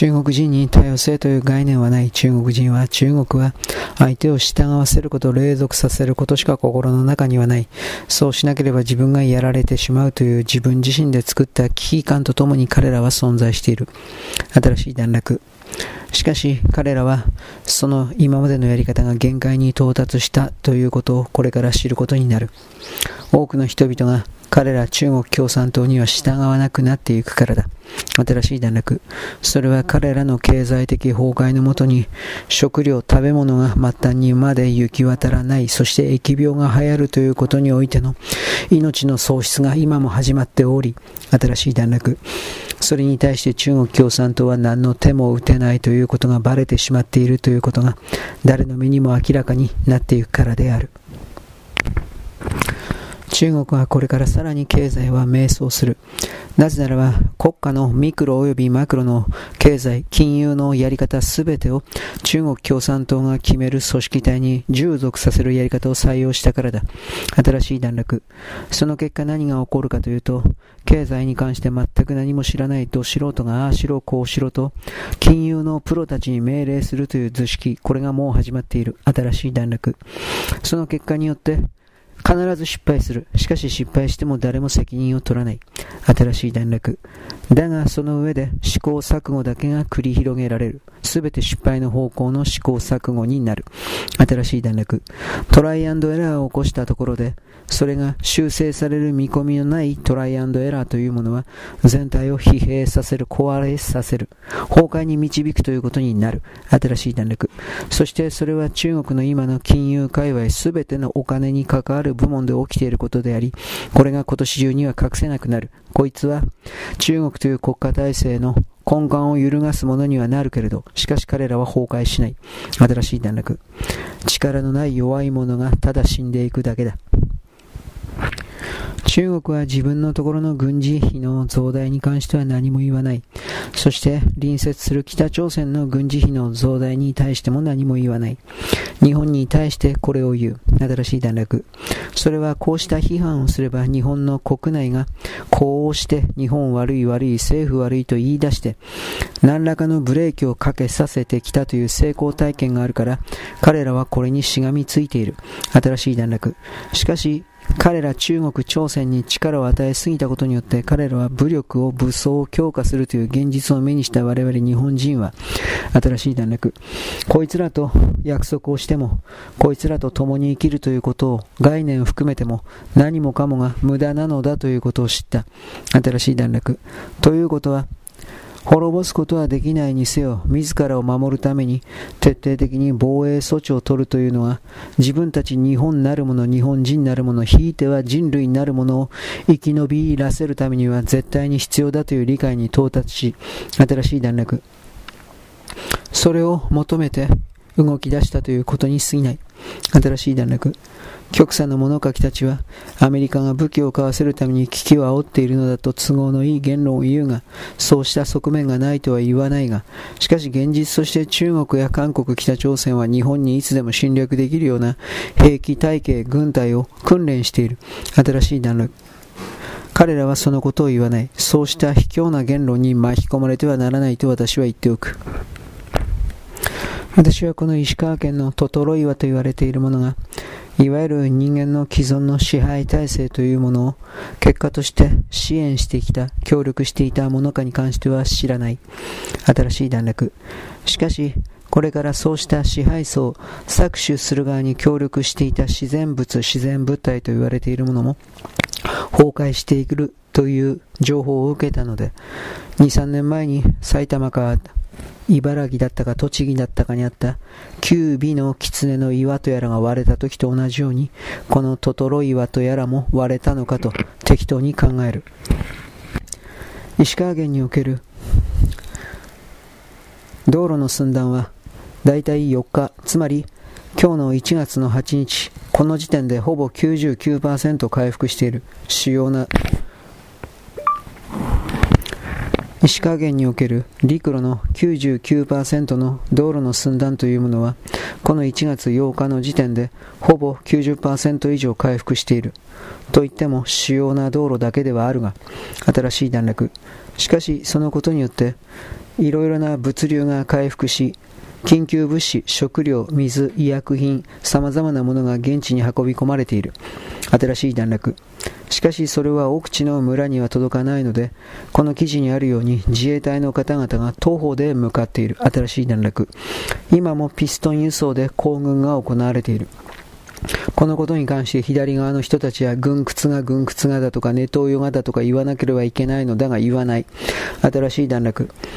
中国人に多様性という概念はない中国人は中国は相手を従わせること隷属させることしか心の中にはないそうしなければ自分がやられてしまうという自分自身で作った危機感とともに彼らは存在している新しい段落しかし彼らはその今までのやり方が限界に到達したということをこれから知ることになる多くの人々が彼ら中国共産党には従わなくなっていくからだ。新しい段落。それは彼らの経済的崩壊のもとに食料、食べ物が末端にまで行き渡らない、そして疫病が流行るということにおいての命の喪失が今も始まっており、新しい段落。それに対して中国共産党は何の手も打てないということがバレてしまっているということが誰の目にも明らかになっていくからである。中国はこれからさらに経済は迷走する。なぜならば国家のミクロ及びマクロの経済、金融のやり方すべてを中国共産党が決める組織体に従属させるやり方を採用したからだ。新しい段落。その結果何が起こるかというと、経済に関して全く何も知らないと素人がああしろこうしろと金融のプロたちに命令するという図式、これがもう始まっている。新しい段落。その結果によって必ず失敗する。しかし失敗しても誰も責任を取らない。新しい段落。だがその上で試行錯誤だけが繰り広げられる。すべて失敗の方向の試行錯誤になる。新しい段落。トライアンドエラーを起こしたところで、それが修正される見込みのないトライアンドエラーというものは、全体を疲弊させる、壊れさせる、崩壊に導くということになる。新しい段落。そしてそれは中国の今の金融界隈すべてのお金に関わる部門で起きていることであり、これが今年中には隠せなくなる。こいつは中国という国家体制の根幹を揺るがすものにはなるけれど、しかし彼らは崩壊しない。新しい段落。力のない弱い者がただ死んでいくだけだ。中国は自分のところの軍事費の増大に関しては何も言わない。そして隣接する北朝鮮の軍事費の増大に対しても何も言わない。日本に対してこれを言う。新しい段落。それはこうした批判をすれば日本の国内がこうして日本悪い悪い政府悪いと言い出して何らかのブレーキをかけさせてきたという成功体験があるから彼らはこれにしがみついている。新しい段落。しかし彼ら中国、朝鮮に力を与えすぎたことによって彼らは武力を武装を強化するという現実を目にした我々日本人は新しい段落。こいつらと約束をしてもこいつらと共に生きるということを概念を含めても何もかもが無駄なのだということを知った。新しい段落。ということは滅ぼすことはできないにせよ、自らを守るために徹底的に防衛措置を取るというのは、自分たち日本なるもの、日本人なるもの、ひいては人類なるものを生き延びらせるためには絶対に必要だという理解に到達し、新しい段落。それを求めて動き出したということに過ぎない。新しい段落。極左の物書きたちは、アメリカが武器を買わせるために危機を煽っているのだと都合のいい言論を言うが、そうした側面がないとは言わないが、しかし現実として中国や韓国、北朝鮮は日本にいつでも侵略できるような兵器体系、軍隊を訓練している。新しい段落。彼らはそのことを言わない。そうした卑怯な言論に巻き込まれてはならないと私は言っておく。私はこの石川県のトトロ岩と言われているものが、いわゆる人間の既存の支配体制というものを結果として支援してきた、協力していたものかに関しては知らない。新しい段落。しかし、これからそうした支配層、搾取する側に協力していた自然物、自然物体と言われているものも崩壊していくという情報を受けたので、2、3年前に埼玉か茨城だったか栃木だったかにあった九尾の狐の岩とやらが割れた時と同じようにこのトトロ岩とやらも割れたのかと適当に考える。石川県における道路の寸断はだいたい4日つまり今日の1月の8日この時点でほぼ99%回復している主要な石川県における陸路の99%の道路の寸断というものはこの1月8日の時点でほぼ90%以上回復しているといっても主要な道路だけではあるが新しい段落しかしそのことによっていろいろな物流が回復し、緊急物資、食料、水、医薬品、様々なものが現地に運び込まれている。新しい段落。しかしそれは奥地の村には届かないので、この記事にあるように自衛隊の方々が東方で向かっている。新しい段落。今もピストン輸送で行軍が行われている。このことに関して左側の人たちは軍屈が軍屈がだとかネトウヨがだとか言わなければいけないのだが言わない。新しい段落。